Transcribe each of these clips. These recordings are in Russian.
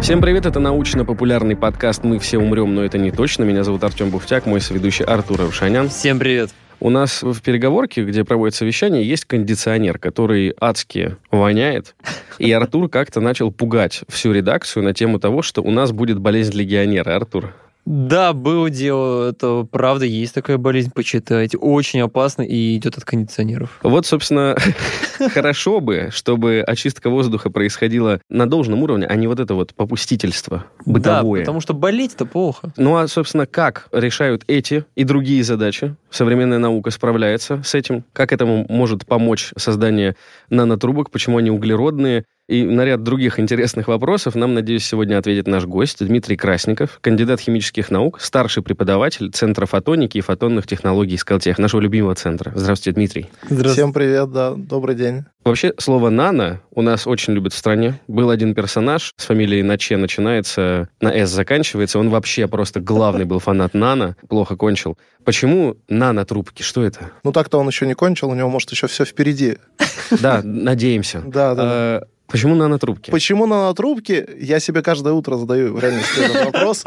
Всем привет, это научно-популярный подкаст «Мы все умрем, но это не точно». Меня зовут Артем Буфтяк, мой соведущий Артур Арушанян. Всем привет. У нас в переговорке, где проводится вещание, есть кондиционер, который адски воняет. И Артур как-то начал пугать всю редакцию на тему того, что у нас будет болезнь легионера. Артур, Да, было дело, это правда, есть такая болезнь, почитайте. Очень опасно и идет от кондиционеров. Вот, собственно, хорошо бы, чтобы очистка воздуха происходила на должном уровне, а не вот это вот попустительство бытовое. Да, потому что болеть-то плохо. Ну а, собственно, как решают эти и другие задачи? Современная наука справляется с этим? Как этому может помочь создание нанотрубок? Почему они углеродные? И на ряд других интересных вопросов нам, надеюсь, сегодня ответит наш гость Дмитрий Красников, кандидат химических наук, старший преподаватель Центра фотоники и фотонных технологий Скалтех, нашего любимого центра. Здравствуйте, Дмитрий. Всем привет, да, добрый день. Вообще, слово «нано» у нас очень любят в стране. Был один персонаж с фамилией Наче, начинается, на «с» заканчивается. Он вообще просто главный был фанат «нано», плохо кончил. Почему нано-трубки? Что это? Ну так-то он еще не кончил, у него, может, еще все впереди. Да, надеемся. Да, да. Почему нанотрубки? Почему нанотрубки? Я себе каждое утро задаю в реальности этот вопрос.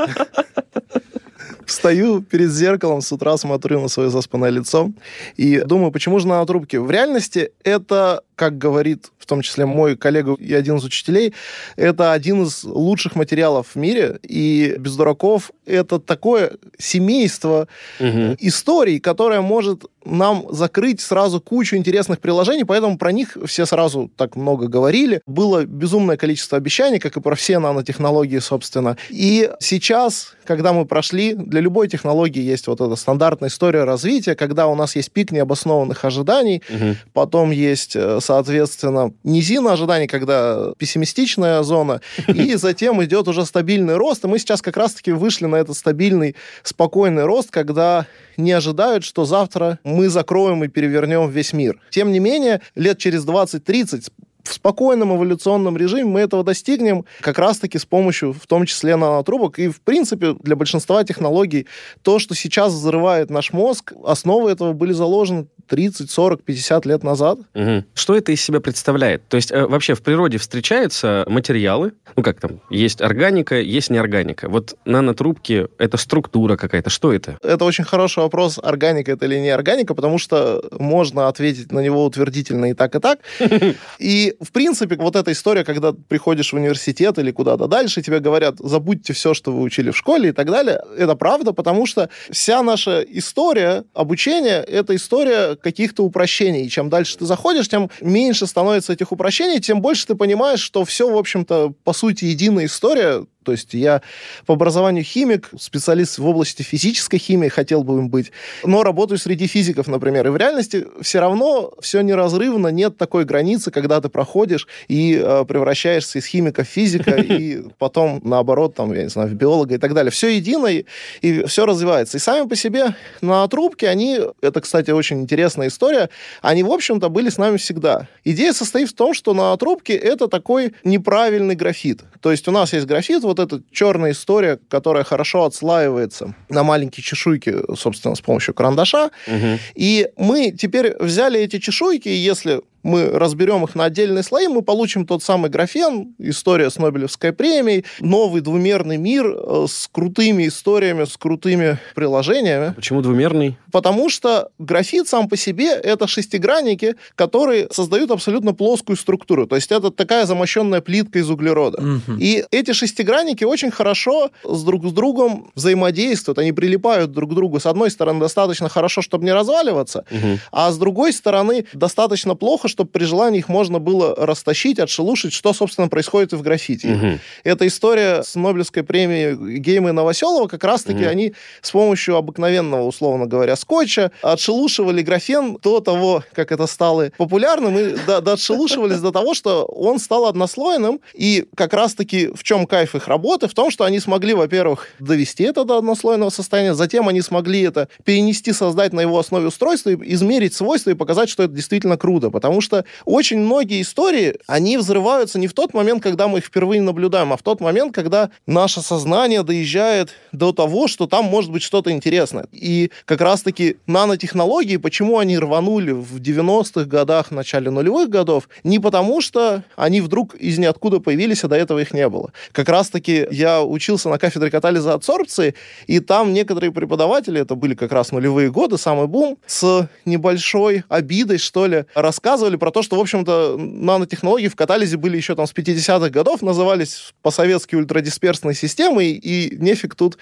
Встаю перед зеркалом с утра, смотрю на свое заспанное лицо и думаю, почему же нанотрубки? В реальности это, как говорит в том числе мой коллега и один из учителей, это один из лучших материалов в мире, и без дураков это такое семейство Мгм. историй, которое может нам закрыть сразу кучу интересных приложений, поэтому про них все сразу так много говорили. Было безумное количество обещаний, как и про все нанотехнологии, собственно. И сейчас, когда мы прошли, для любой технологии есть вот эта стандартная история развития, когда у нас есть пик необоснованных ожиданий, Мгм. потом есть, э, соответственно, низина ожиданий, когда пессимистичная зона, и затем идет уже стабильный рост, и мы сейчас как раз-таки вышли на этот стабильный, спокойный рост, когда не ожидают, что завтра мы закроем и перевернем весь мир. Тем не менее, лет через 20-30 в спокойном эволюционном режиме мы этого достигнем как раз-таки с помощью, в том числе, нанотрубок. И, в принципе, для большинства технологий то, что сейчас взрывает наш мозг, основы этого были заложены 30, 40, 50 лет назад. Мгм. Что это из себя представляет? То есть э, вообще в природе встречаются материалы, ну как там, есть органика, есть неорганика. Вот нанотрубки — это структура какая-то. Что это? Это очень хороший вопрос, органика это или не органика, потому что можно ответить на него утвердительно и так, и так. И, в принципе, вот эта история, когда приходишь в университет или куда-то дальше, тебе говорят, забудьте все, что вы учили в школе и так далее, это правда, потому что вся наша история обучения — это история каких-то упрощений. И чем дальше ты заходишь, тем меньше становится этих упрощений, тем больше ты понимаешь, что все, в общем-то, по сути, единая история, то есть я по образованию химик, специалист в области физической химии, хотел бы им быть, но работаю среди физиков, например. И в реальности все равно все неразрывно, нет такой границы, когда ты проходишь и э, превращаешься из химика в физика, и потом, наоборот, там, я не знаю, в биолога и так далее. Все едино, и, и все развивается. И сами по себе на трубке, они, это, кстати, очень интересная история, они, в общем-то, были с нами всегда. Идея состоит в том, что на трубке это такой неправильный графит. То есть у нас есть графит, вот эта черная история, которая хорошо отслаивается на маленькие чешуйки, собственно, с помощью карандаша. Мгм. И мы теперь взяли эти чешуйки, и если мы разберем их на отдельные слои, мы получим тот самый графен, история с Нобелевской премией, новый двумерный мир э, с крутыми историями, с крутыми приложениями. Почему двумерный? Потому что графит сам по себе — это шестигранники, которые создают абсолютно плоскую структуру. То есть это такая замощенная плитка из углерода. Мгм. И эти шестигранники очень хорошо с друг с другом взаимодействуют, они прилипают друг к другу. С одной стороны, достаточно хорошо, чтобы не разваливаться, Мгм. а с другой стороны, достаточно плохо, чтобы при желании их можно было растащить, отшелушить, что, собственно, происходит и в граффити. Мгм. Эта история с Нобелевской премией Гейма и Новоселова, как раз-таки Мгм. они с помощью обыкновенного, условно говоря, скотча отшелушивали графен до того, как это стало популярным, и до, до- отшелушивались до того, что он стал однослойным. И как раз-таки в чем кайф их работы? В том, что они смогли, во-первых, довести это до однослойного состояния, затем они смогли это перенести, создать на его основе устройство, и измерить свойства и показать, что это действительно круто. Потому что очень многие истории, они взрываются не в тот момент, когда мы их впервые наблюдаем, а в тот момент, когда наше сознание доезжает до того, что там может быть что-то интересное. И как раз-таки нанотехнологии, почему они рванули в 90-х годах, начале нулевых годов, не потому что они вдруг из ниоткуда появились, а до этого их не было. Как раз-таки я учился на кафедре катализа адсорбции, и там некоторые преподаватели, это были как раз нулевые годы, самый бум, с небольшой обидой, что ли, рассказывали про то, что, в общем-то, нанотехнологии в катализе были еще там с 50-х годов, назывались по-советски ультрадисперсной системой, и нефиг тут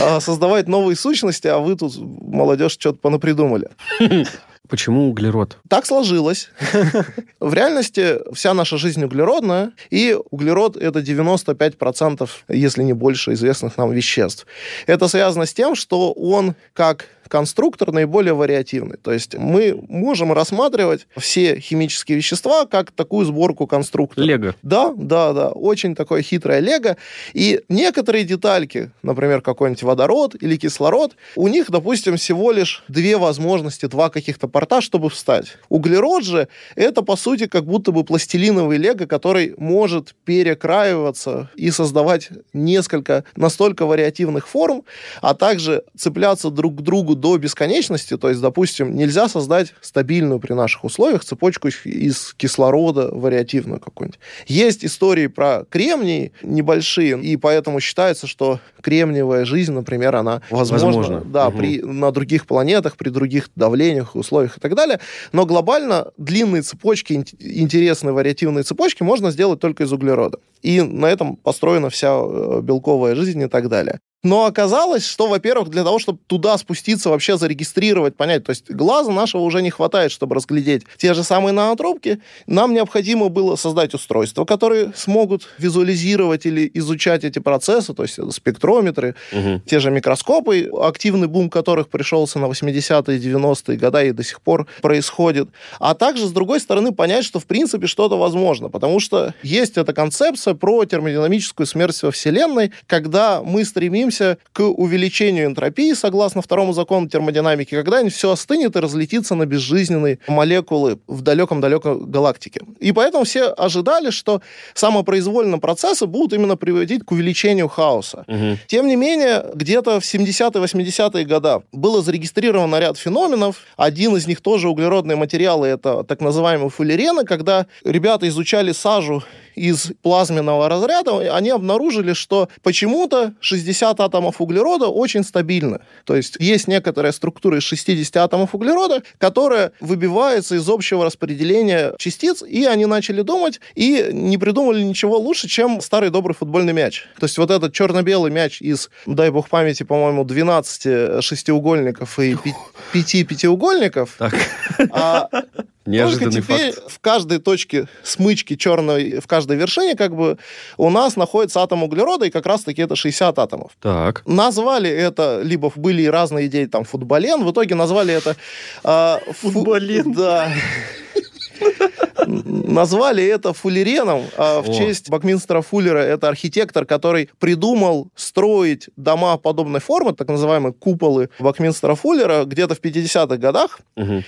э, создавать новые сущности, а вы тут, молодежь, что-то понапридумали. Почему углерод? Так сложилось. В реальности вся наша жизнь углеродная, и углерод — это 95%, если не больше, известных нам веществ. Это связано с тем, что он как конструктор наиболее вариативный. То есть мы можем рассматривать все химические вещества как такую сборку конструктора. Лего. Да, да, да. Очень такое хитрое лего. И некоторые детальки, например, какой-нибудь водород или кислород, у них, допустим, всего лишь две возможности, два каких-то порта, чтобы встать. Углерод же это, по сути, как будто бы пластилиновый лего, который может перекраиваться и создавать несколько настолько вариативных форм, а также цепляться друг к другу до бесконечности, то есть, допустим, нельзя создать стабильную при наших условиях цепочку из кислорода вариативную какую-нибудь. Есть истории про кремний небольшие, и поэтому считается, что кремниевая жизнь, например, она возможна, Возможно. Да, Мгм. при, на других планетах, при других давлениях, условиях и так далее. Но глобально длинные цепочки, ин- интересные вариативные цепочки можно сделать только из углерода. И на этом построена вся э, белковая жизнь и так далее. Но оказалось, что, во-первых, для того, чтобы туда спуститься, вообще зарегистрировать, понять, то есть глаза нашего уже не хватает, чтобы разглядеть те же самые нанотрубки, нам необходимо было создать устройства, которые смогут визуализировать или изучать эти процессы, то есть спектрометры, Мгм. те же микроскопы, активный бум которых пришелся на 80-е, 90-е годы и до сих пор происходит. А также, с другой стороны, понять, что в принципе что-то возможно, потому что есть эта концепция про термодинамическую смерть во Вселенной, когда мы стремимся к увеличению энтропии, согласно второму закону термодинамики, когда все остынет и разлетится на безжизненные молекулы в далеком-далеком галактике. И поэтому все ожидали, что самопроизвольные процессы будут именно приводить к увеличению хаоса. Мгм. Тем не менее, где-то в 70-80-е годы было зарегистрировано ряд феноменов. Один из них тоже углеродные материалы, это так называемые фуллерены, когда ребята изучали сажу из плазменного разряда, они обнаружили, что почему-то 60 атомов углерода очень стабильны. То есть есть некоторая структура из 60 атомов углерода, которая выбивается из общего распределения частиц, и они начали думать и не придумали ничего лучше, чем старый добрый футбольный мяч. То есть вот этот черно-белый мяч из, дай бог памяти, по-моему, 12 шестиугольников и 5 пятиугольников, Так, а неожиданный только теперь факт. в каждой точке смычки черной, в каждой вершине, как бы, у нас находится атом углерода, и как раз-таки это 60 атомов. Так. Назвали это, либо были разные идеи, там, футболен, в итоге назвали это... фу- Футболен. Да. Назвали это фуллереном а, в О. честь Бакминстера Фуллера. Это архитектор, который придумал строить дома подобной формы, так называемые куполы Бакминстера Фуллера, где-то в 50-х годах. Мгм.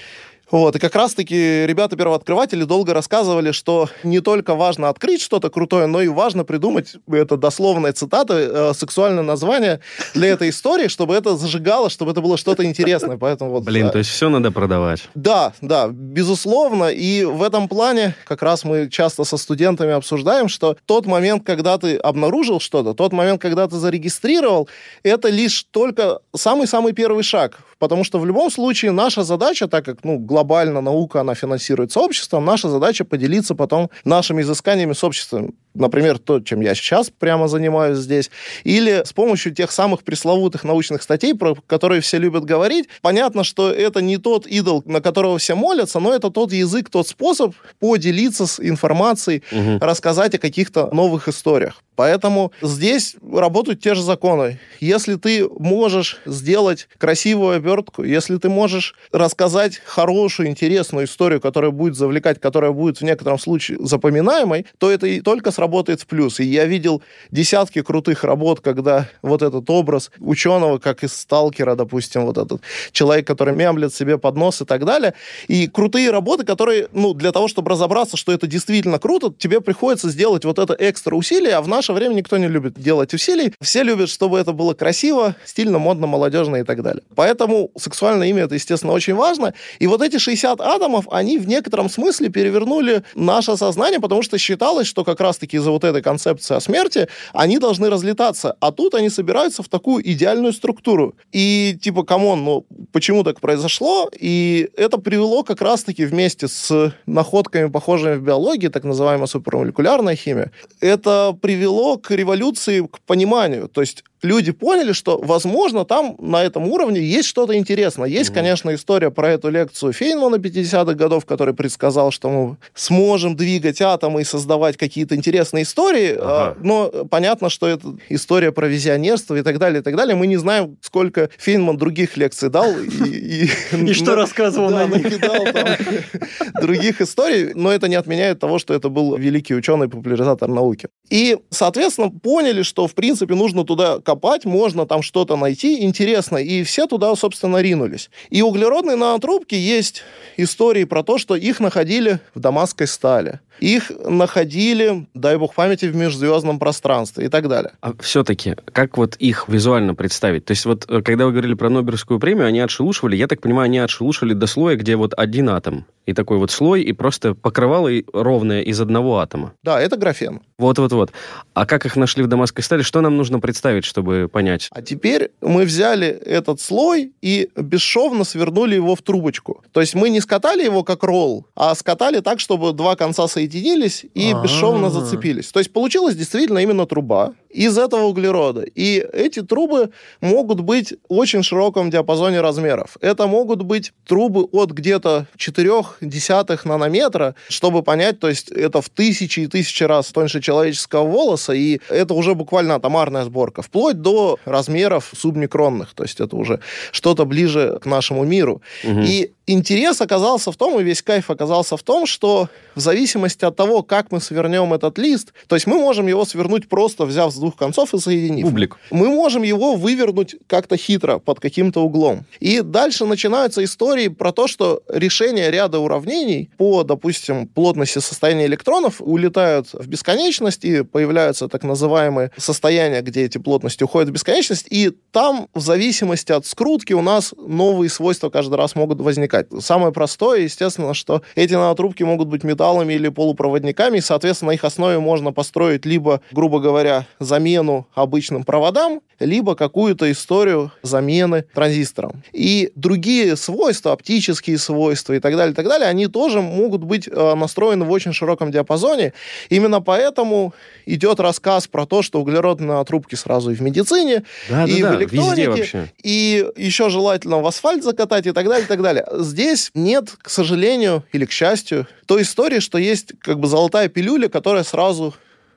Вот, и как раз-таки ребята-первооткрыватели долго рассказывали, что не только важно открыть что-то крутое, но и важно придумать, это дословная цитата, э, сексуальное название для этой истории, чтобы это зажигало, чтобы это было что-то интересное. Поэтому вот... Блин, э, то есть все надо продавать. да, да, безусловно. И в этом плане как раз мы часто со студентами обсуждаем, что тот момент, когда ты обнаружил что-то, тот момент, когда ты зарегистрировал, это лишь только самый-самый первый шаг. Потому что в любом случае наша задача, так как ну, глобально наука, она финансируется обществом, наша задача поделиться потом нашими изысканиями с обществом. Например, то, чем я сейчас прямо занимаюсь здесь. Или с помощью тех самых пресловутых научных статей, про которые все любят говорить. Понятно, что это не тот идол, на которого все молятся, но это тот язык, тот способ поделиться с информацией, Мгм. рассказать о каких-то новых историях. Поэтому здесь работают те же законы. Если ты можешь сделать красивую обертку, если ты можешь рассказать хорошую, интересную историю, которая будет завлекать, которая будет в некотором случае запоминаемой, то это и только сработает работает в плюс. И я видел десятки крутых работ, когда вот этот образ ученого, как из «Сталкера», допустим, вот этот человек, который мямлет себе под нос и так далее. И крутые работы, которые, ну, для того, чтобы разобраться, что это действительно круто, тебе приходится сделать вот это экстра усилие, а в наше время никто не любит делать усилий. Все любят, чтобы это было красиво, стильно, модно, молодежно и так далее. Поэтому сексуальное имя это, естественно, очень важно. И вот эти 60 атомов, они в некотором смысле перевернули наше сознание, потому что считалось, что как раз-таки из-за вот этой концепции о смерти они должны разлетаться. А тут они собираются в такую идеальную структуру. И типа, come on, ну почему так произошло? И это привело как раз-таки вместе с находками, похожими в биологии, так называемая супермолекулярная химия, это привело к революции, к пониманию. То есть люди поняли, что, возможно, там на этом уровне есть что-то интересное. Есть, mm-hmm. конечно, история про эту лекцию Фейнмана 50-х годов, который предсказал, что мы сможем двигать атомы и создавать какие-то интересные истории, ага. но понятно, что это история про визионерство и так далее, и так далее. Мы не знаем, сколько Фейнман других лекций дал. И что рассказывал на них. других историй, но это не отменяет того, что это был великий ученый, популяризатор науки. И, соответственно, поняли, что, в принципе, нужно туда копать, можно там что-то найти интересно, и все туда, собственно, ринулись. И углеродные нанотрубки есть истории про то, что их находили в дамасской стали. Их находили, дай бог памяти, в межзвездном пространстве и так далее. А все-таки, как вот их визуально представить? То есть вот, э, когда вы говорили про Нобелевскую премию, они отшелушивали, я так понимаю, они отшелушили до слоя, где вот один атом. И такой вот слой, и просто покрывало ровное из одного атома. Да, это графен. Вот-вот-вот. А как их нашли в Дамасской стали? Что нам нужно представить, чтобы понять? А теперь мы взяли этот слой и бесшовно свернули его в трубочку. То есть мы не скатали его как ролл, а скатали так, чтобы два конца соединились соединились и А-а-а. бесшовно зацепились. То есть получилась действительно именно труба из этого углерода. И эти трубы могут быть в очень широком диапазоне размеров. Это могут быть трубы от где-то 4 десятых нанометра, чтобы понять, то есть это в тысячи и тысячи раз тоньше человеческого волоса, и это уже буквально атомарная сборка, вплоть до размеров субмикронных, то есть это уже что-то ближе к нашему миру. Угу. И интерес оказался в том, и весь кайф оказался в том, что в зависимости от того, как мы свернем этот лист, то есть мы можем его свернуть просто взяв с двух концов и соединив. Бублик. Мы можем его вывернуть как-то хитро, под каким-то углом. И дальше начинаются истории про то, что решение ряда уравнений по, допустим, плотности состояния электронов улетают в бесконечность, и появляются так называемые состояния, где эти плотности уходят в бесконечность, и там, в зависимости от скрутки, у нас новые свойства каждый раз могут возникать. Самое простое, естественно, что эти нанотрубки могут быть металлами или полупроводниками, и, соответственно, на их основе можно построить либо, грубо говоря, замену обычным проводам, либо какую-то историю замены транзисторам. И другие свойства, оптические свойства и так далее, и так далее, они тоже могут быть э, настроены в очень широком диапазоне. Именно поэтому идет рассказ про то, что углеродные трубки сразу и в медицине, да, и да, в электронике, и еще желательно в асфальт закатать и так далее, и так далее. Здесь нет, к сожалению, или к счастью, той истории, что есть как бы золотая пилюля, которая сразу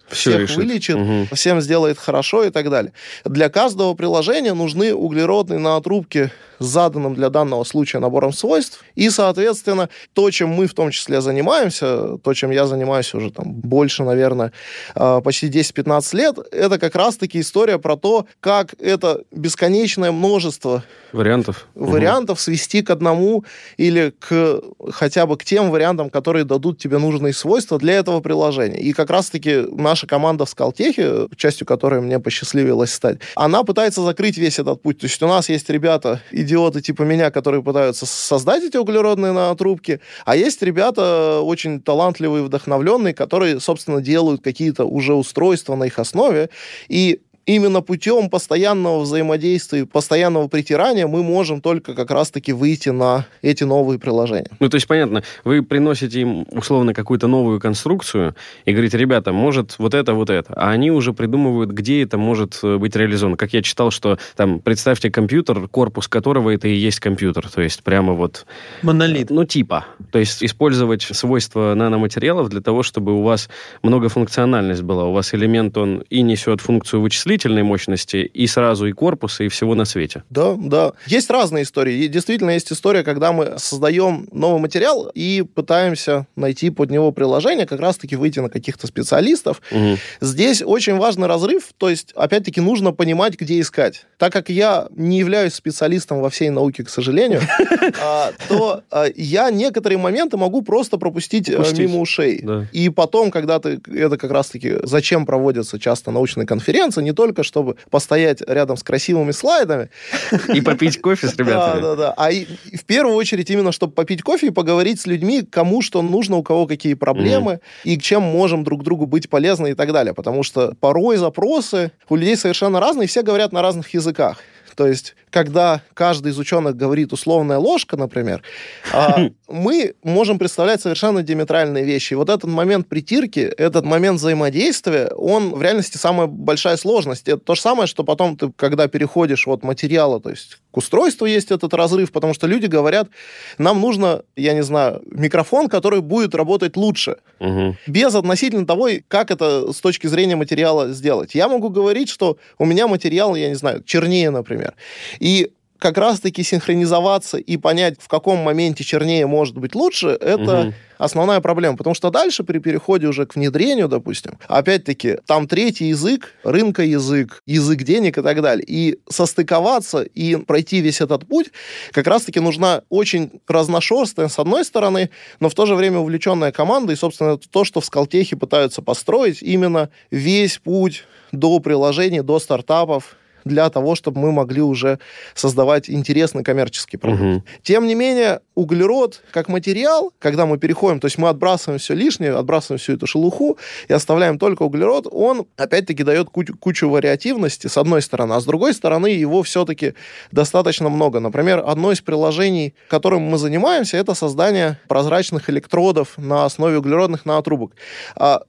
всех решит. вылечит, угу. всем сделает хорошо и так далее. Для каждого приложения нужны углеродные нанотрубки с заданным для данного случая набором свойств. И, соответственно, то, чем мы в том числе занимаемся, то, чем я занимаюсь уже там больше, наверное, а, почти 10-15 лет, это как раз-таки история про то, как это бесконечное множество вариантов, вариантов угу. свести к одному или к хотя бы к тем вариантам, которые дадут тебе нужные свойства для этого приложения. И как раз-таки наша команда в Скалтехе, частью которой мне посчастливилось стать, она пытается закрыть весь этот путь. То есть у нас есть ребята, идиоты типа меня, которые пытаются создать эти углеродные нанотрубки, а есть ребята очень талантливые, вдохновленные, которые, собственно, делают какие-то уже устройства на их основе, и именно путем постоянного взаимодействия, постоянного притирания мы можем только как раз-таки выйти на эти новые приложения. Ну, то есть, понятно, вы приносите им условно какую-то новую конструкцию и говорите, ребята, может вот это, вот это. А они уже придумывают, где это может э, быть реализовано. Как я читал, что там, представьте компьютер, корпус которого это и есть компьютер. То есть, прямо вот... Монолит. Ну, типа. То есть, использовать свойства наноматериалов для того, чтобы у вас многофункциональность была. У вас элемент, он и несет функцию вычисления, вычислительной мощности, и сразу и корпуса, и всего на свете. Да, да. Есть разные истории. И действительно есть история, когда мы создаем новый материал и пытаемся найти под него приложение, как раз-таки выйти на каких-то специалистов. Мгм. Здесь очень важный разрыв, то есть, опять-таки, нужно понимать, где искать. Так как я не являюсь специалистом во всей науке, к сожалению, а, то а, я некоторые моменты могу просто пропустить э, мимо ушей. И потом, когда ты... Это как раз-таки зачем проводятся часто научные конференции, не только чтобы постоять рядом с красивыми слайдами, И попить кофе с да, ребятами. да, да. А и, и в первую очередь именно, чтобы попить кофе и поговорить с людьми, кому что нужно, у кого какие проблемы, и чем можем друг другу быть полезны и так далее. Потому что порой запросы у людей совершенно разные, и все говорят на разных языках. То есть, когда каждый из ученых говорит условная ложка, например, а, мы можем представлять совершенно диаметральные вещи. И вот этот момент притирки, этот момент взаимодействия, он в реальности самая большая сложность. Это то же самое, что потом ты, когда переходишь от материала, то есть к устройству есть этот разрыв, потому что люди говорят, нам нужно, я не знаю, микрофон, который будет работать лучше Мгм. без относительно того, как это с точки зрения материала сделать. Я могу говорить, что у меня материал, я не знаю, чернее, например. И как раз-таки синхронизоваться и понять, в каком моменте чернее может быть лучше, это Мгм. основная проблема. Потому что дальше при переходе уже к внедрению, допустим, опять-таки, там третий язык, рынка язык, язык денег и так далее. И состыковаться и пройти весь этот путь как раз-таки нужна очень разношерстная, с одной стороны, но в то же время увлеченная команда. И, собственно, это то, что в Скалтехе пытаются построить, именно весь путь до приложений, до стартапов, для того, чтобы мы могли уже создавать интересный коммерческий продукт. Мгм. Тем не менее, углерод как материал, когда мы переходим, то есть мы отбрасываем все лишнее, отбрасываем всю эту шелуху и оставляем только углерод, он опять-таки дает кучу, кучу вариативности, с одной стороны, а с другой стороны его все-таки достаточно много. Например, одно из приложений, которым мы занимаемся, это создание прозрачных электродов на основе углеродных нанотрубок. А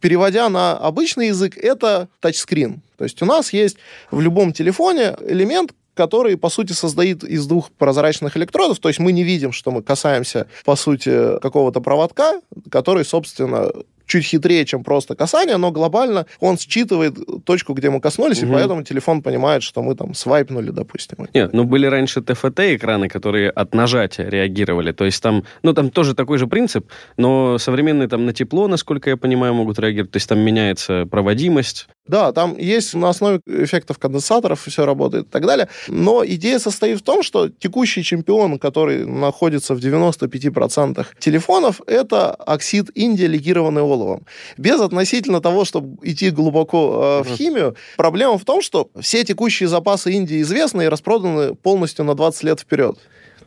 переводя на обычный язык, это тачскрин. То есть у нас есть в любом телефоне элемент, который, по сути, состоит из двух прозрачных электродов. То есть мы не видим, что мы касаемся, по сути, какого-то проводка, который, собственно, чуть хитрее, чем просто касание, но глобально он считывает точку, где мы коснулись, Мгм. и поэтому телефон понимает, что мы там свайпнули, допустим. Нет, ну были раньше ТФТ-экраны, которые от нажатия реагировали. То есть там, ну там тоже такой же принцип, но современные там на тепло, насколько я понимаю, могут реагировать. То есть там меняется проводимость. Да, там есть на основе эффектов конденсаторов все работает и так далее. Но идея состоит в том, что текущий чемпион, который находится в 95% телефонов, это оксид индия, легированный оловом. Без относительно того, чтобы идти глубоко э, в химию, проблема в том, что все текущие запасы Индии известны и распроданы полностью на 20 лет вперед.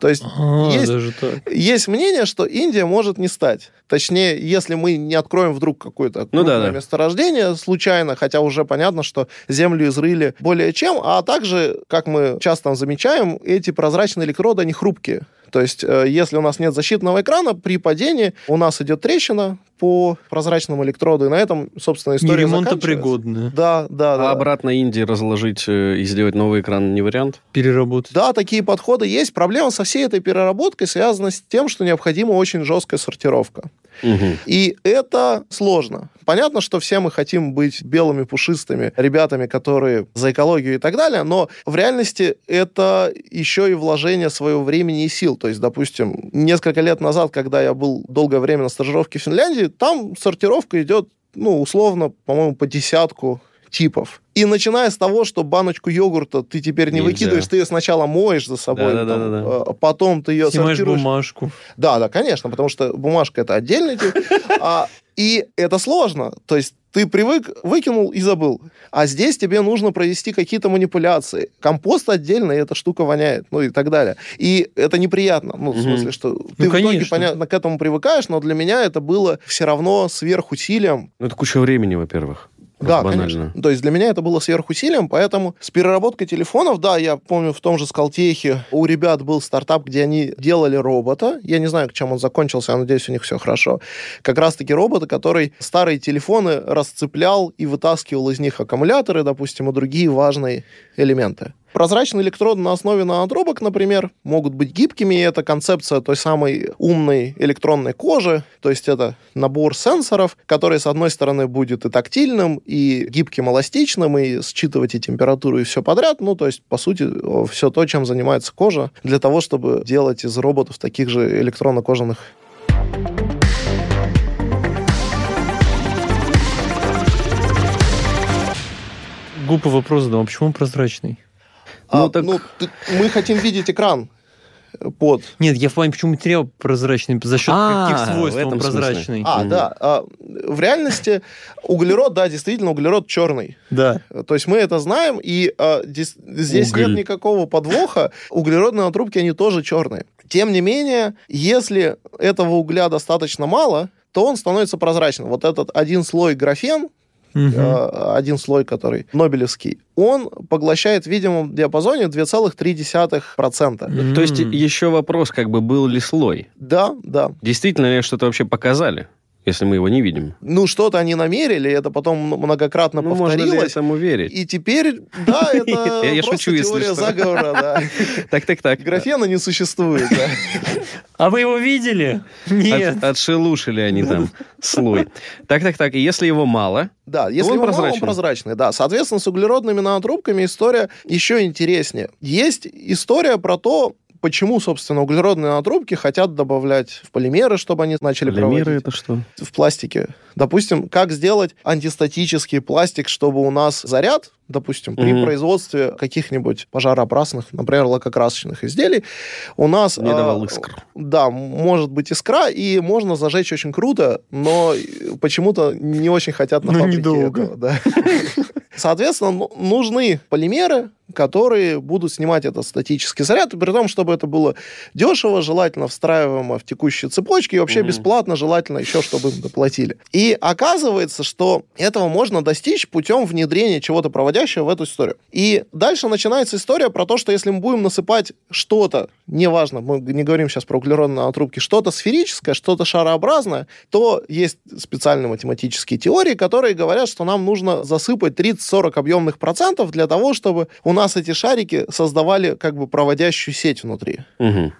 То есть А, Есть. есть мнение, что Индия может не стать. Точнее, если мы не откроем вдруг какое-то Ну да, да. месторождение случайно, хотя уже понятно, что землю изрыли более чем, а также, как мы часто замечаем, эти прозрачные электроды, они хрупкие. То есть, э, если у нас нет защитного экрана, при падении у нас идет трещина по прозрачному электроду, и на этом, собственно, история заканчивается. Неремонтопригодная. Да, да, да. А обратно Индии разложить э, и сделать новый экран не вариант? Переработать. Да, такие подходы есть. Проблема со всей этой переработкой связана с тем, что необходима очень жесткая сортировка. Мгм. И это сложно. Понятно, что все мы хотим быть белыми, пушистыми ребятами, которые за экологию и так далее, но в реальности это еще и вложение своего времени и сил. То есть, допустим, несколько лет назад, когда я был долгое время на стажировке в Финляндии, там сортировка идет, ну, условно, по-моему, по десятку типов. И начиная с того, что баночку йогурта ты теперь не Нельзя. выкидываешь, ты ее сначала моешь за собой, там, Да-да-да-да. э, потом ты ее Снимаешь сортируешь. бумажку. Да, да, конечно, потому что бумажка это отдельный тип. А, и это сложно. То есть ты привык, выкинул и забыл. А здесь тебе нужно провести какие-то манипуляции. Компост отдельно, и эта штука воняет, ну и так далее. И это неприятно. Ну, в смысле, что ты в итоге, конечно. понятно, к этому привыкаешь, но для меня это было все равно сверхусилием Ну это куча времени, во-первых. Да, Просто конечно. То есть для меня это было сверхусилием, поэтому с переработкой телефонов, да, я помню в том же Скалтехе у ребят был стартап, где они делали робота. Я не знаю, чем он закончился, я надеюсь, у них все хорошо. Как раз-таки робота, который старые телефоны расцеплял и вытаскивал из них аккумуляторы, допустим, и другие важные элементы. Прозрачные электроды на основе нанотрубок, например, могут быть гибкими, и это концепция той самой умной электронной кожи, то есть это набор сенсоров, который, с одной стороны, будет и тактильным, и гибким, эластичным, и считывать и температуру, и все подряд, ну, то есть, по сути, все то, чем занимается кожа, для того, чтобы делать из роботов таких же электронно-кожаных. Глупый вопрос задам, а почему прозрачный? А, Ну, так- ну, ты- мы хотим видеть экран под. Нет, я в плане, почему материал прозрачный, за счет А, каких свойств он смысле. прозрачный. А, да. а, в реальности углерод, да, действительно, углерод черный. Да. То есть мы это знаем, и а, дис- здесь Уголь. нет никакого подвоха. Углеродные трубки, они тоже черные. Тем не менее, если этого угля достаточно мало, то он становится прозрачным. Вот этот один слой графен, Э, один слой, который нобелевский, он поглощает в видимом диапазоне 2,3%. То есть еще вопрос, как бы был ли слой. Да, да. Действительно ли что-то вообще показали, если мы его не видим? Ну, что-то они намерили, это потом многократно Ну, можно ли повторилось. этому верить? И теперь, да, это Я просто шучу, теория заговора, да. Так, так, так. Графена не существует. А вы его видели? Нет. От- отшелушили они там слой. Так, так, так. И если его мало, Да, если он его мало, он прозрачный. прозрачный, да. Соответственно, с углеродными нанотрубками история еще интереснее. Есть история про то, почему, собственно, углеродные нанотрубки хотят добавлять в полимеры, чтобы они начали полимеры проводить это что? в пластике. Допустим, как сделать антистатический пластик, чтобы у нас заряд, допустим, при Мгм. производстве каких-нибудь пожароопасных, например, лакокрасочных изделий, у нас... Не а, давал искр. Да, может быть искра, и можно зажечь очень круто, но почему-то не очень хотят на Ну, фабрике недолго. этого, да. Соответственно, ну, нужны полимеры, которые будут снимать этот статический заряд, при том, чтобы это было дешево, желательно встраиваемо в текущие цепочки, и вообще Мгм. бесплатно, желательно еще, чтобы им доплатили. И оказывается, что этого можно достичь путем внедрения чего-то проводящего в эту историю. И дальше начинается история про то, что если мы будем насыпать что-то, неважно, мы не говорим сейчас про углеродные нанотрубки, что-то сферическое, что-то шарообразное, то есть специальные математические теории, которые говорят, что нам нужно засыпать 30-40 объемных процентов для того, чтобы у нас эти шарики создавали как бы проводящую сеть внутри. Мгм.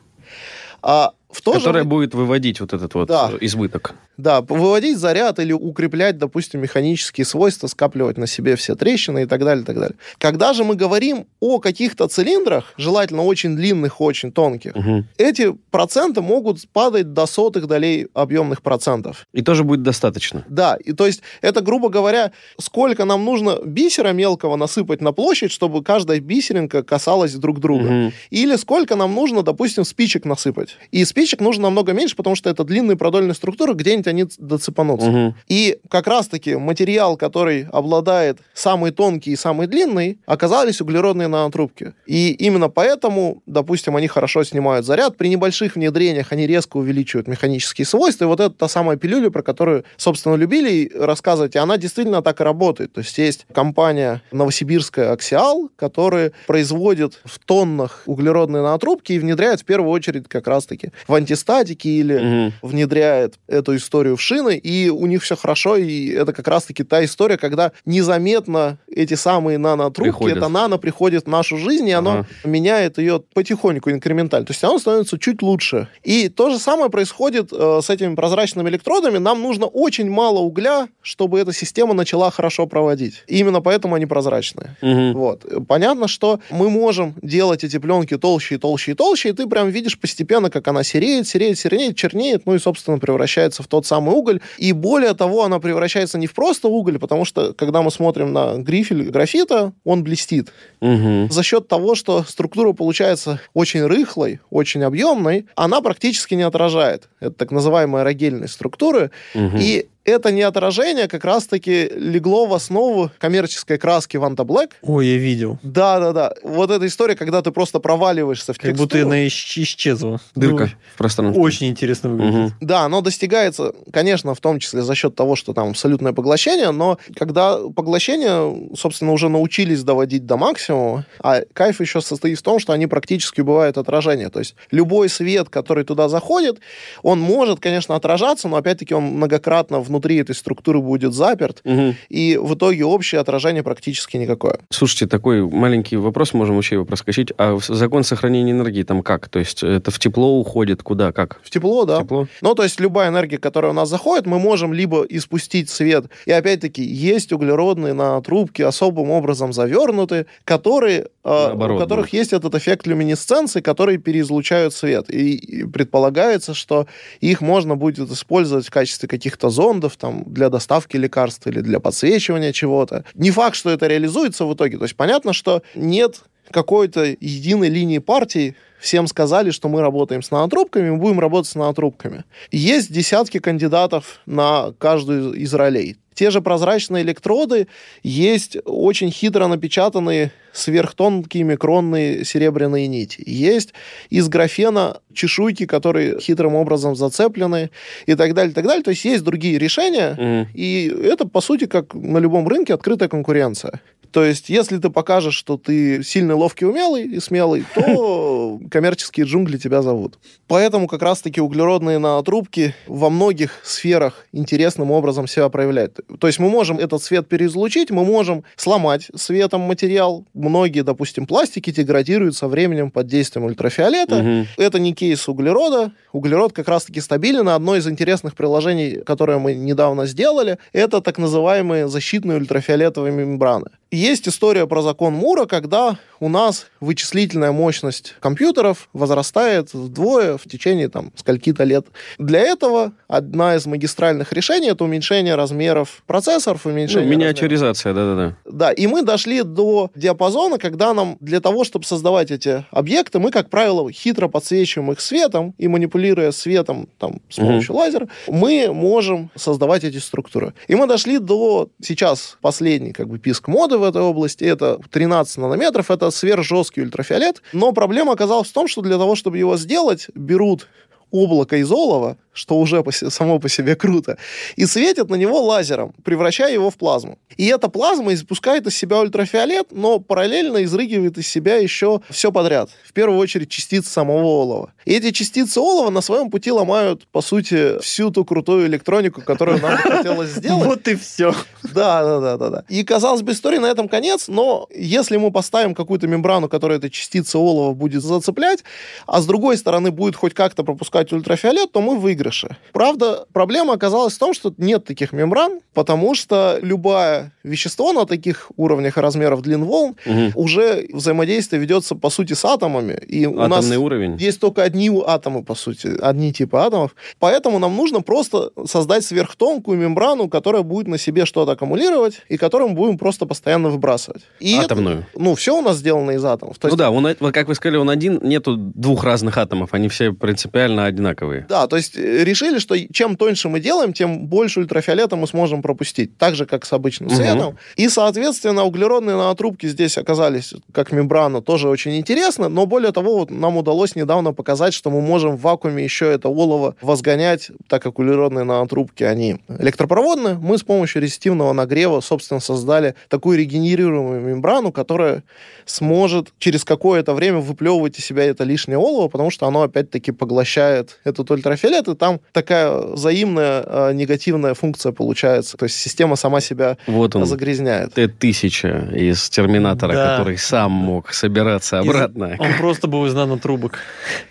А в то же Которая вре- будет выводить вот этот вот Да. э, избыток. Да, выводить заряд или укреплять, допустим, механические свойства, скапливать на себе все трещины и так далее, и так далее. Когда же мы говорим о каких-то цилиндрах, желательно очень длинных, очень тонких, Мгм. эти проценты могут падать до сотых долей объемных процентов. И тоже будет достаточно. Да, и то есть это, грубо говоря, сколько нам нужно бисера мелкого насыпать на площадь, чтобы каждая бисеринка касалась друг друга. Мгм. Или сколько нам нужно, допустим, спичек насыпать. И спичек нужно намного меньше, потому что это длинные продольные структуры, где-нибудь они доцепанутся. Мгм. И как раз-таки материал, который обладает самый тонкий и самый длинный, оказались углеродные нанотрубки. И именно поэтому, допустим, они хорошо снимают заряд. При небольших внедрениях они резко увеличивают механические свойства. И вот это та самая пилюля, про которую, собственно, любили рассказывать, и она действительно так и работает. То есть есть компания новосибирская «Аксиал», которая производит в тоннах углеродные нанотрубки и внедряет в первую очередь как раз-таки в антистатики или Мгм. внедряет эту историю в шины, и у них все хорошо, и это как раз-таки та история, когда незаметно эти самые нанотрубки, Приходят. это нано приходит в нашу жизнь, и оно Ага. меняет ее потихоньку, инкрементально. То есть оно становится чуть лучше. И то же самое происходит э, с этими прозрачными электродами. Нам нужно очень мало угля, чтобы эта система начала хорошо проводить. И именно поэтому они прозрачные. Мгм. Вот. Понятно, что мы можем делать эти пленки толще и толще и толще, и ты прям видишь постепенно, как она сереет, сереет, сереет, чернеет, ну и, собственно, превращается в тот самый уголь. И более того, она превращается не в просто уголь, потому что, когда мы смотрим на грифель графита, он блестит. Мгм. За счет того, что структура получается очень рыхлой, очень объемной, она практически не отражает. Это так называемые рогельные структуры. Мгм. И это не отражение как раз-таки легло в основу коммерческой краски Ванта Блэк, Ой, я видел. да, да, да. Вот эта история, когда ты просто проваливаешься в Как будто текстуру. она исч- исчезла. Дырка в Ну, пространстве. очень интересно выглядит. Мгм. Да, оно достигается, конечно, в том числе за счет того, что там абсолютное поглощение, но когда поглощение, собственно, уже научились доводить до максимума, а кайф еще состоит в том, что они практически убивают отражение. То есть любой свет, который туда заходит, он может, конечно, отражаться, но опять-таки он многократно в внутри этой структуры будет заперт, Мгм. и в итоге общее отражение практически никакое. Слушайте, такой маленький вопрос, можем вообще его проскочить. А в- закон сохранения энергии там как? То есть это в тепло уходит? Куда? Как? В тепло, да. Тепло? Ну, то есть любая энергия, которая у нас заходит, мы можем либо испустить свет, и опять-таки есть углеродные на трубке особым образом завернуты, которые, э, Наоборот, у которых есть этот эффект люминесценции, которые переизлучают свет. И, и предполагается, что их можно будет использовать в качестве каких-то зондов там, для доставки лекарств или для подсвечивания чего-то. Не факт, что это реализуется в итоге. То есть понятно, что нет какой-то единой линии партии, всем сказали, что мы работаем с нанотрубками, мы будем работать с нанотрубками. Есть десятки кандидатов на каждую из ролей. Те же прозрачные электроды, есть очень хитро напечатанные сверхтонкие микронные серебряные нити. Есть из графена чешуйки, которые хитрым образом зацеплены и так далее, и так далее. То есть есть другие решения, Мгм. и это, по сути, как на любом рынке открытая конкуренция. То есть, если ты покажешь, что ты сильный, ловкий, умелый и смелый, то коммерческие джунгли тебя зовут. Поэтому как раз-таки углеродные нанотрубки во многих сферах интересным образом себя проявляют. То есть мы можем этот свет переизлучить, мы можем сломать светом материал. Многие, допустим, пластики деградируют со временем под действием ультрафиолета. Мгм. Это не кейс углерода. Углерод как раз-таки стабилен. Одно из интересных приложений, которое мы недавно сделали, это так называемые защитные ультрафиолетовые мембраны. Есть история про закон Мура, когда у нас вычислительная мощность компьютеров возрастает вдвое в течение там скольки-то лет. Для этого одна из магистральных решений это уменьшение размеров процессоров, Ну, уменьшение размеров миниатюризация, да-да-да. да, и мы дошли до диапазона, когда нам для того, чтобы создавать эти объекты, мы, как правило, хитро подсвечиваем их светом и манипулируя светом там, с помощью лазера, мы можем создавать эти структуры. И мы дошли до сейчас последний как бы писк моды в этой области, это 13 нанометров, это сверхжесткий ультрафиолет, но проблема оказалась в том, что для того, чтобы его сделать, берут облако из олова, что уже по се- само по себе круто, и светят на него лазером, превращая его в плазму. И эта плазма испускает из себя ультрафиолет, но параллельно изрыгивает из себя еще все подряд. В первую очередь частицы самого олова. И эти частицы олова на своем пути ломают, по сути, всю ту крутую электронику, которую нам хотелось сделать. Вот и все. Да, да, да, да, да. И казалось бы, история на этом конец, но если мы поставим какую-то мембрану, которая эта частица олова будет зацеплять, а с другой стороны будет хоть как-то пропускать ультрафиолет, то мы в выигрыше. Правда, проблема оказалась в том, что нет таких мембран, потому что любое вещество на таких уровнях и размеров длин волн Мгм. уже взаимодействие ведется, по сути, с атомами. И у нас Атомный уровень. есть только одни атомы, по сути, одни типы атомов. Поэтому нам нужно просто создать сверхтонкую мембрану, которая будет на себе что-то аккумулировать, и которую мы будем просто постоянно выбрасывать. И это- Атомную. ну, все у нас сделано из атомов. То Ну есть, да, он, вот как вы сказали, он один, нету двух разных атомов, они все принципиально одинаковые. Да, то есть э, решили, что чем тоньше мы делаем, тем больше ультрафиолета мы сможем пропустить. Так же, как с обычным светом. И, соответственно, углеродные нанотрубки здесь оказались как мембрана тоже очень интересно, но более того, вот нам удалось недавно показать, что мы можем в вакууме еще это олово возгонять, так как углеродные нанотрубки, они электропроводные. Мы с помощью резистивного нагрева, собственно, создали такую регенерируемую мембрану, которая сможет через какое-то время выплевывать из себя это лишнее олово, потому что оно опять-таки поглощает этот ультрафиолет, и там такая взаимная э, негативная функция получается. То есть система сама себя Вот он, загрязняет. Т-1000 из Терминатора, Да. который сам мог собираться Из- обратно. Он просто был из нанотрубок.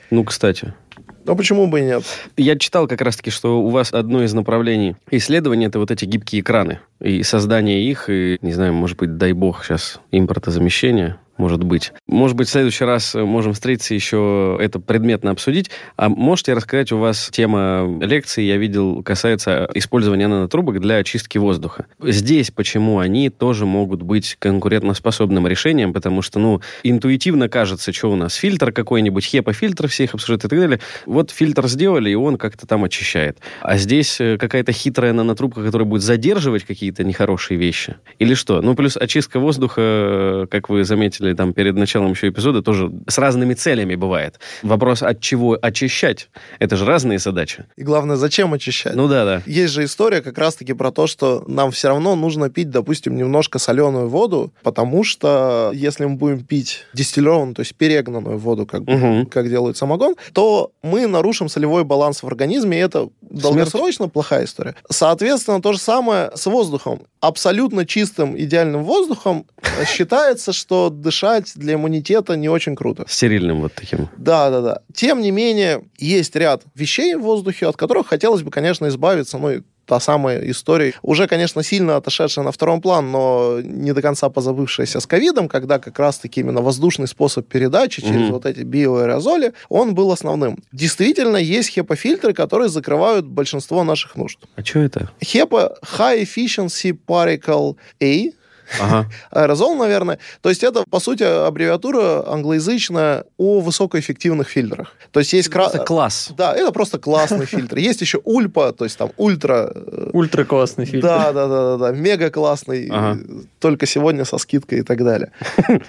Ну, кстати. Но почему бы и нет? Я читал как раз-таки, что у вас одно из направлений исследования это вот эти гибкие экраны. И создание их, и, не знаю, может быть, дай бог, сейчас импортозамещение, может быть. Может быть, в следующий раз э, можем встретиться еще это предметно обсудить. А можете рассказать, у вас тема лекции, я видел, касается использования нанотрубок для очистки воздуха. Здесь почему они тоже могут быть конкурентоспособным решением, потому что, ну, интуитивно кажется, что у нас фильтр какой-нибудь, хепа-фильтр всех обсуждают и так далее. Вот фильтр сделали, и он как-то там очищает. А здесь э, какая-то хитрая нанотрубка, которая будет задерживать какие-то нехорошие вещи. Или что? Ну, плюс очистка воздуха, э, как вы заметили, спрашивали там перед началом еще эпизода, тоже с разными целями бывает. Вопрос, от чего очищать? Это же разные задачи. И главное, зачем очищать? Ну да, да. Есть же история как раз-таки про то, что нам все равно нужно пить, допустим, немножко соленую воду, потому что если мы будем пить дистиллированную, то есть перегнанную воду, как, Мгм. как делает самогон, то мы нарушим солевой баланс в организме, и это долгосрочно плохая история. Соответственно, то же самое с воздухом. Абсолютно чистым, идеальным воздухом э, считается, что дышать для иммунитета не очень круто. Стерильным вот таким. Да, да, да. Тем не менее, есть ряд вещей в воздухе, от которых хотелось бы, конечно, избавиться. Ну, и та самая история, уже, конечно, сильно отошедшая на второй план, но не до конца позабывшаяся с ковидом, когда как раз-таки именно воздушный способ передачи через Мгм. вот эти биоаэрозоли, он был основным. Действительно, есть хепа-фильтры, которые закрывают большинство наших нужд. А что это? Хепа High Efficiency Particle A, Ага. аэрозол, наверное. То есть это, по сути, аббревиатура англоязычная о высокоэффективных фильтрах. То есть есть... кра- Это класс. Да, это просто классный фильтр. Есть еще ульпа, то есть там ультра... э, Ультра классный фильтр. Да, да, да, да, да, мега классный, Ага. э, только сегодня со скидкой и так далее.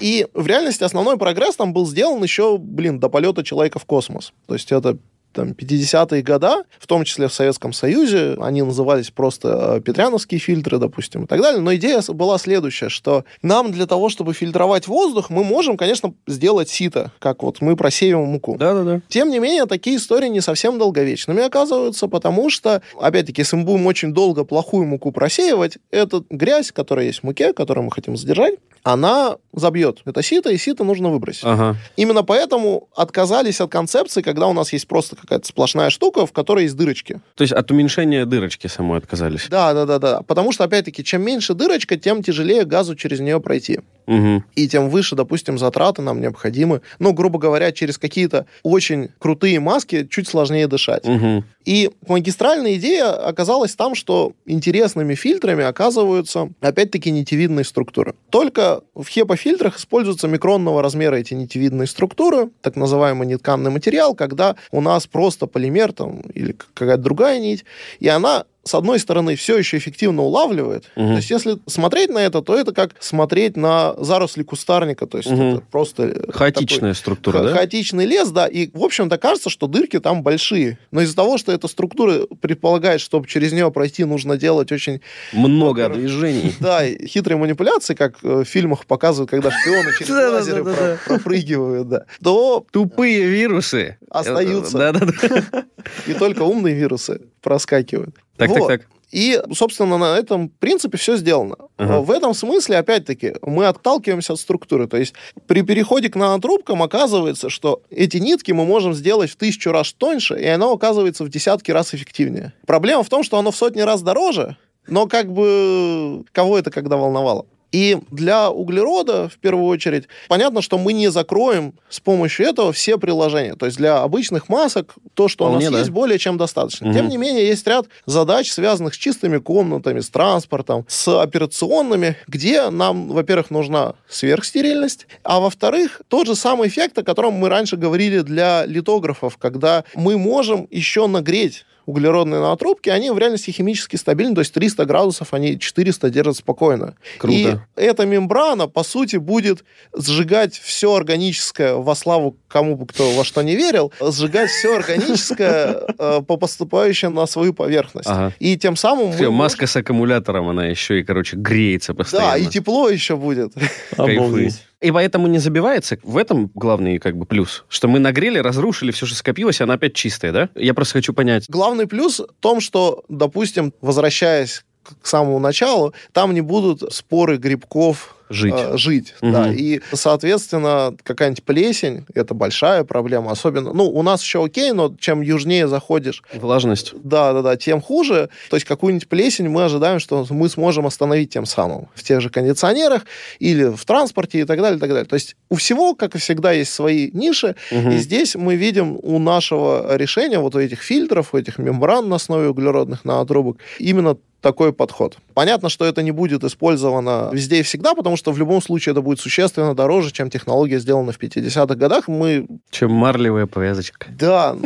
И в реальности основной прогресс там был сделан еще, блин, до полета человека в космос. То есть это там, 50-е года, в том числе в Советском Союзе, они назывались просто э, петряновские фильтры, допустим, и так далее. Но идея была следующая, что нам для того, чтобы фильтровать воздух, мы можем, конечно, сделать сито, как вот мы просеиваем муку. Да-да-да. Тем не менее, такие истории не совсем долговечными оказываются, потому что, опять-таки, если мы будем очень долго плохую муку просеивать, эта грязь, которая есть в муке, которую мы хотим задержать, она забьет это сито, и сито нужно выбросить. Ага. Именно поэтому отказались от концепции, когда у нас есть просто какая-то сплошная штука, в которой есть дырочки. То есть от уменьшения дырочки самой отказались. Да, да, да, да. Потому что, опять-таки, чем меньше дырочка, тем тяжелее газу через нее пройти. Угу. и тем выше, допустим, затраты нам необходимы. Ну, грубо говоря, через какие-то очень крутые маски чуть сложнее дышать. Угу. И магистральная идея оказалась там, что интересными фильтрами оказываются, опять-таки, нитевидные структуры. Только в хепа-фильтрах используются микронного размера эти нитевидные структуры, так называемый нетканный материал, когда у нас просто полимер там, или какая-то другая нить, и она с одной стороны, все еще эффективно улавливает. Мгм. То есть, если смотреть на это, то это как смотреть на заросли кустарника. То есть, Мгм. это просто... э, Хаотичная такой структура, ха- да? хаотичный лес, да, и, в общем-то, кажется, что дырки там большие. Но из-за того, что эта структура предполагает, чтобы через нее пройти, нужно делать очень, Много движений. да, хитрые манипуляции, как э, в фильмах показывают, когда шпионы через лазеры про- пропрыгивают, да, то Тупые вирусы. Остаются. И только умные вирусы проскакивают. Так, Вот. так, так. И, собственно, на этом принципе все сделано. Ага. В этом смысле, опять-таки, мы отталкиваемся от структуры. То есть при переходе к нанотрубкам оказывается, что эти нитки мы можем сделать в тысячу раз тоньше, и оно оказывается в десятки раз эффективнее. Проблема в том, что оно в сотни раз дороже, но как бы кого это когда волновало? И для углерода, в первую очередь, понятно, что мы не закроем с помощью этого все приложения. То есть для обычных масок то, что у Вполне, нас да. есть, более чем достаточно. Мгм. Тем не менее, есть ряд задач, связанных с чистыми комнатами, с транспортом, с операционными, где нам, во-первых, нужна сверхстерильность, а во-вторых, тот же самый эффект, о котором мы раньше говорили для литографов, когда мы можем еще нагреть углеродные нанотрубки, они в реальности химически стабильны, то есть 300 градусов, они 400 держат спокойно. Круто. И эта мембрана, по сути, будет сжигать все органическое, во славу кому бы кто во что не верил, сжигать все органическое, э, по поступающее на свою поверхность. Ага. И тем самым можем- маска с аккумулятором, она еще и, короче, греется постоянно. Да, и тепло еще будет. Обалдеть. И поэтому не забивается. В этом главный как бы плюс. Что мы нагрели, разрушили, все, что скопилось, она опять чистая, да? Я просто хочу понять. Главный плюс в том, что, допустим, возвращаясь к самому началу, там не будут споры грибков Жить. э, жить, Мгм. да, и, соответственно, какая-нибудь плесень, это большая проблема, особенно, ну, у нас еще окей, но чем южнее заходишь, Влажность. да, да, да, тем хуже, то есть какую-нибудь плесень мы ожидаем, что мы сможем остановить тем самым в тех же кондиционерах или в транспорте и так далее, и так далее. То есть у всего, как и всегда, есть свои ниши, Мгм. и здесь мы видим у нашего решения, вот у этих фильтров, у этих мембран на основе углеродных нанотрубок, именно такой подход. Понятно, что это не будет использовано везде и всегда, потому что в любом случае это будет существенно дороже, чем технология, сделана в 50-х годах. Мы, Чем марлевая повязочка. да...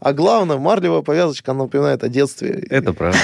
А главное, марлевая повязочка, она напоминает о детстве. Это правда.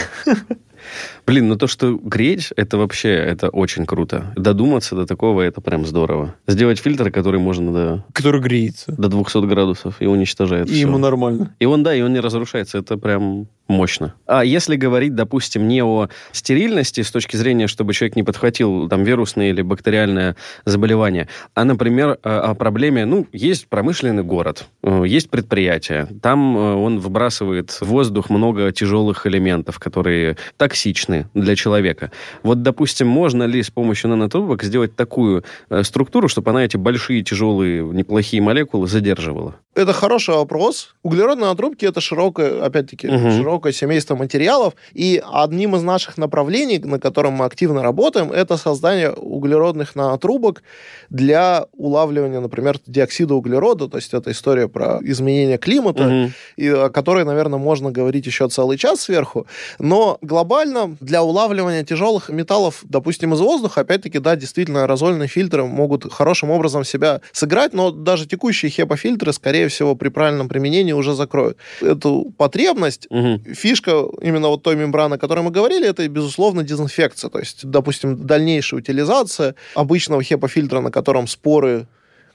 Блин, ну то, что греть, это вообще, это очень круто. Додуматься до такого, это прям здорово. Сделать фильтр, который можно до, Который греется. до 200 градусов и уничтожает И всё. ему нормально. И он, да, и он не разрушается. Это прям мощно. А если говорить, допустим, не о стерильности с точки зрения, чтобы человек не подхватил там вирусное или бактериальное заболевание, а, например, о о проблеме, ну, есть промышленный город, э, есть предприятие, там э, он выбрасывает в воздух много тяжелых элементов, которые токсичны для человека. Вот, допустим, можно ли с помощью нанотрубок сделать такую э, структуру, чтобы она эти большие, тяжелые, неплохие молекулы задерживала? Это хороший вопрос. Углеродные натрубки это широкое, опять-таки, Мгм. широкое семейство материалов. И одним из наших направлений, на котором мы активно работаем, это создание углеродных нанотрубок для улавливания, например, диоксида углерода. То есть это история про изменение климата, Мгм. и о которой, наверное, можно говорить еще целый час сверху. Но глобально для улавливания тяжелых металлов, допустим, из воздуха, опять-таки, да, действительно, аэрозольные фильтры могут хорошим образом себя сыграть, но даже текущие HEPA-фильтры, скорее всего, при правильном применении уже закроют эту потребность. Мгм. Фишка именно вот той мембраны, о которой мы говорили, это, безусловно, дезинфекция. То есть, допустим, дальнейшая утилизация обычного HEPA-фильтра, на котором споры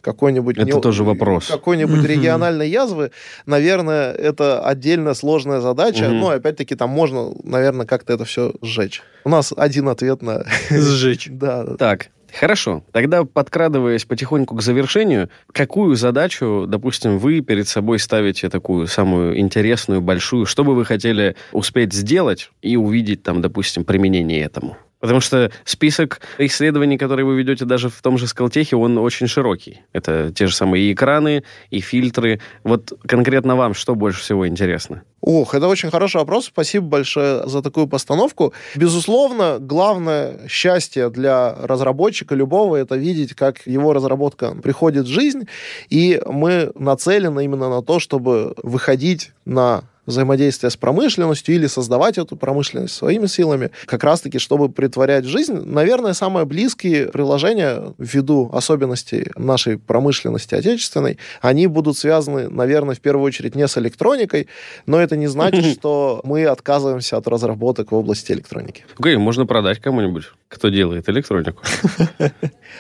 какой-нибудь... Это тоже вопрос. Какой-нибудь региональной язвы, наверное, это отдельная сложная задача. Но, опять-таки, там можно, наверное, как-то это все сжечь. У нас один ответ на... Сжечь. Да, да. Так, хорошо. Тогда, подкрадываясь потихоньку к завершению, какую задачу, допустим, вы перед собой ставите такую самую интересную, большую, что бы вы хотели успеть сделать и увидеть там, допустим, применение этому? Потому что список исследований, которые вы ведете даже в том же Скалтехе, он очень широкий. Это те же самые и экраны, и фильтры. Вот конкретно вам что больше всего интересно? Ох, это очень хороший вопрос. Спасибо большое за такую постановку. Безусловно, главное счастье для разработчика любого это видеть, как его разработка приходит в жизнь, и мы нацелены именно на то, чтобы выходить на взаимодействие с промышленностью или создавать эту промышленность своими силами, как раз-таки, чтобы притворять в жизнь. Наверное, самые близкие приложения ввиду особенностей нашей промышленности отечественной, они будут связаны, наверное, в первую очередь не с электроникой, но это не значит, что мы отказываемся от разработок в области электроники. Окей, можно продать кому-нибудь, кто делает электронику.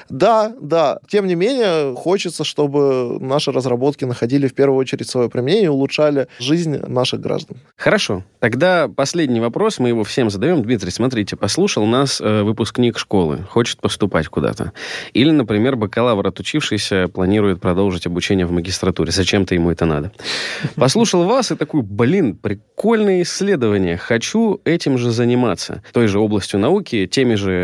Да, да. Тем не менее, хочется, чтобы наши разработки находили в первую очередь свое применение и улучшали жизнь наших граждан. Хорошо. Тогда последний вопрос, мы его всем задаем. Дмитрий, смотрите, послушал нас э, выпускник школы, хочет поступать куда-то. Или, например, бакалавр отучившийся планирует продолжить обучение в магистратуре. Зачем-то ему это надо. Послушал вас и такой, блин, прикольное исследование. Хочу этим же заниматься. Той же областью науки, теми же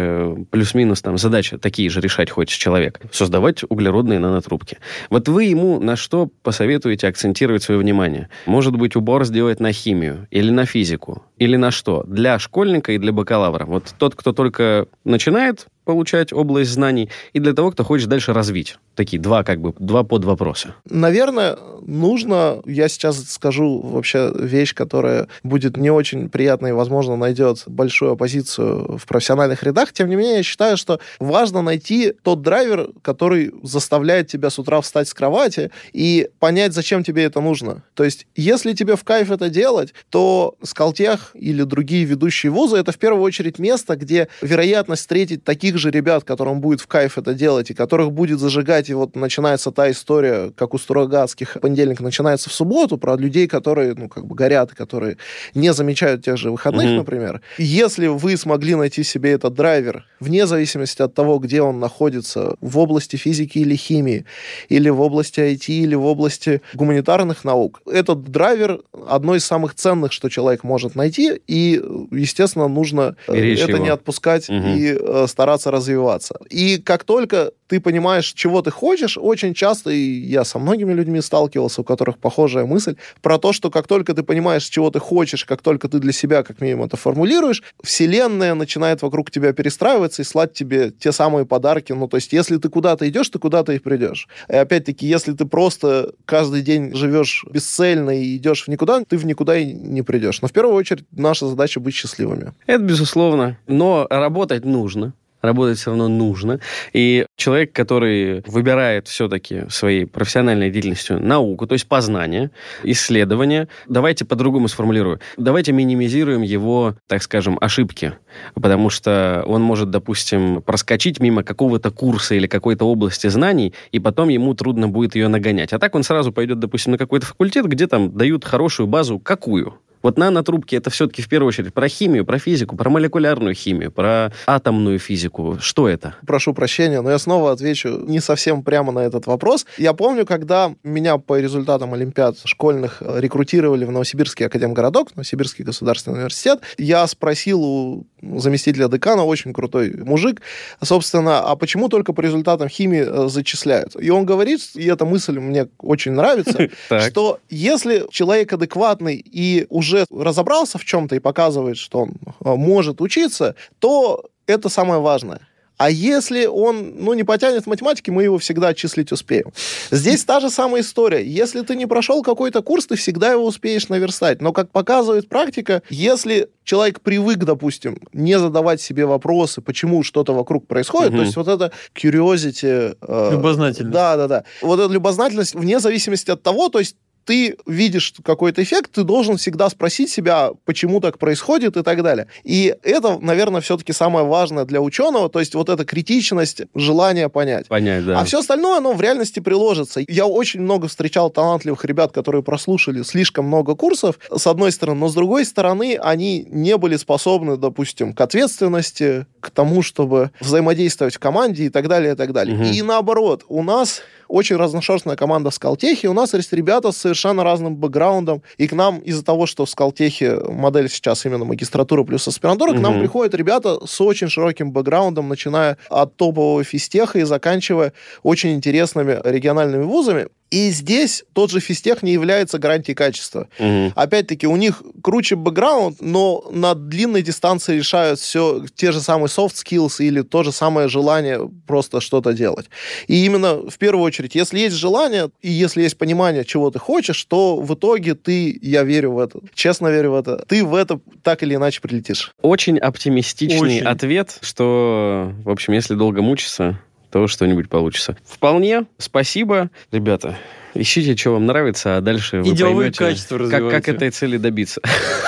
плюс-минус там задачи такие же решать хочет человек. Создавать углеродные нанотрубки. Вот вы ему на что посоветуете акцентировать свое внимание? Может быть, убор сделать на химию или на физику? Или на что? Для школьника и для бакалавра. Вот тот, кто только начинает получать область знаний, и для того, кто хочет дальше развить. Такие два, как бы, два подвопроса. Наверное, нужно, я сейчас скажу вообще вещь, которая будет не очень приятной и, возможно, найдет большую оппозицию в профессиональных рядах. Тем не менее, я считаю, что важно найти тот драйвер, который заставляет тебя с утра встать с кровати и понять, зачем тебе это нужно. То есть, если тебе в кайф это делать, то Скалтех или другие ведущие вузы — это в первую очередь место, где вероятность встретить таких же ребят, которым будет в кайф это делать, и которых будет зажигать, и вот начинается та история, как у Строгацких, понедельник начинается в субботу, про людей, которые, ну, как бы горят, которые не замечают тех же выходных, Мгм. например. Если вы смогли найти себе этот драйвер, вне зависимости от того, где он находится, в области физики или химии, или в области IT, или в области гуманитарных наук, этот драйвер одно из самых ценных, что человек может найти, и, естественно, нужно э, Беречь это его. не отпускать Мгм. и э, стараться развиваться. И как только ты понимаешь, чего ты хочешь, очень часто, и я со многими людьми сталкивался, у которых похожая мысль, про то, что как только ты понимаешь, чего ты хочешь, как только ты для себя как минимум это формулируешь, вселенная начинает вокруг тебя перестраиваться и слать тебе те самые подарки. Ну, то есть, если ты куда-то идешь, ты куда-то и придешь. И опять-таки, если ты просто каждый день живешь бесцельно и идешь в никуда, ты в никуда и не придешь. Но в первую очередь наша задача быть счастливыми. Это безусловно. Но работать нужно. Работать все равно нужно. И человек, который выбирает все-таки своей профессиональной деятельностью науку, то есть познание, исследование, давайте по-другому сформулирую. Давайте минимизируем его, так скажем, ошибки. Потому что он может, допустим, проскочить мимо какого-то курса или какой-то области знаний, и потом ему трудно будет ее нагонять. А так он сразу пойдет, допустим, на какой-то факультет, где там дают хорошую базу. Какую? Вот нанотрубки это все-таки в первую очередь про химию, про физику, про молекулярную химию, про атомную физику. Что это? Прошу прощения, но я снова отвечу не совсем прямо на этот вопрос. Я помню, когда меня по результатам Олимпиад школьных рекрутировали в Новосибирский академгородок, Новосибирский государственный университет, я спросил у заместителя декана, очень крутой мужик, собственно, а почему только по результатам химии э, зачисляют? И он говорит, и эта мысль мне очень нравится, что если человек адекватный и уже разобрался в чем-то и показывает, что он э, может учиться, то это самое важное. А если он, ну, не потянет в математике, мы его всегда отчислить успеем. Здесь та же самая история. Если ты не прошел какой-то курс, ты всегда его успеешь наверстать. Но, как показывает практика, если человек привык, допустим, не задавать себе вопросы, почему что-то вокруг происходит, угу. то есть вот это curiosity... Э, любознательность. Да, да, да. Вот эта любознательность вне зависимости от того, то есть ты видишь какой-то эффект, ты должен всегда спросить себя, почему так происходит и так далее. И это, наверное, все-таки самое важное для ученого, то есть вот эта критичность, желание понять. Понять, да. А все остальное, оно в реальности приложится. Я очень много встречал талантливых ребят, которые прослушали слишком много курсов, с одной стороны, но с другой стороны, они не были способны, допустим, к ответственности, к тому, чтобы взаимодействовать в команде и так далее, и так далее. Угу. И наоборот, у нас очень разношерстная команда в Скалтехе. У нас есть ребята с совершенно разным бэкграундом. И к нам из-за того, что в Скалтехе модель сейчас именно магистратура плюс аспирантура, угу. к нам приходят ребята с очень широким бэкграундом, начиная от топового физтеха и заканчивая очень интересными региональными вузами. И здесь тот же физтех не является гарантией качества. Угу. Опять-таки, у них круче бэкграунд, но на длинной дистанции решают все те же самые soft skills или то же самое желание просто что-то делать. И именно в первую очередь, если есть желание и если есть понимание, чего ты хочешь, то в итоге ты, я верю в это, честно верю в это, ты в это так или иначе прилетишь. Очень оптимистичный Очень. ответ, что, в общем, если долго мучиться, то что-нибудь получится. Вполне. Спасибо, ребята. Ищите, что вам нравится, а дальше вы Идеовые поймете, качества как, как этой цели добиться.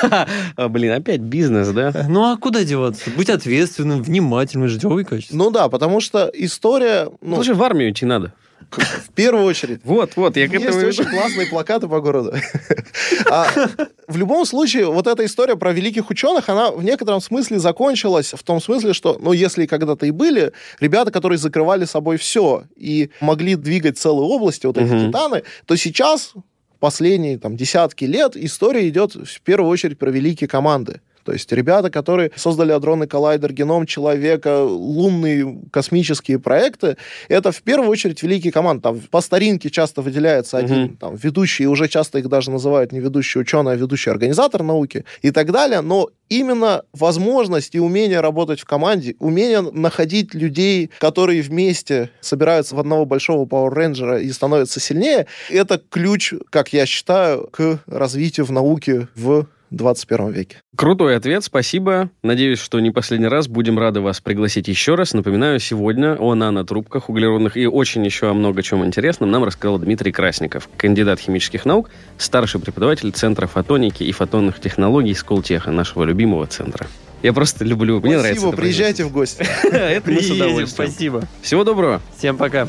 Блин, опять бизнес, да? Ну, а куда деваться? Быть ответственным, внимательным, идеовые качества. Ну да, потому что история... Ну, Тоже в армию идти надо. В первую очередь. Вот, вот, я к этому Есть очень классные плакаты по городу. А, в любом случае, вот эта история про великих ученых, она в некотором смысле закончилась в том смысле, что, ну, если когда-то и были ребята, которые закрывали собой все и могли двигать целые области, вот эти титаны, то сейчас последние там десятки лет история идет в первую очередь про великие команды. То есть ребята, которые создали адронный коллайдер, геном человека, лунные космические проекты, это в первую очередь великие команды. Там по старинке часто выделяется один угу. там, ведущий, и уже часто их даже называют не ведущий ученый, а ведущий организатор науки и так далее. Но именно возможность и умение работать в команде, умение находить людей, которые вместе собираются в одного большого Power Ranger и становятся сильнее, это ключ, как я считаю, к развитию в науке в 21 веке. Крутой ответ, спасибо. Надеюсь, что не последний раз. Будем рады вас пригласить еще раз. Напоминаю, сегодня о нанотрубках углеродных и очень еще о много чем интересном нам рассказал Дмитрий Красников, кандидат химических наук, старший преподаватель Центра фотоники и фотонных технологий Сколтеха, нашего любимого центра. Я просто люблю, мне нравится. Спасибо, приезжайте в гости. Это мы с удовольствием. Спасибо. Всего доброго. Всем пока.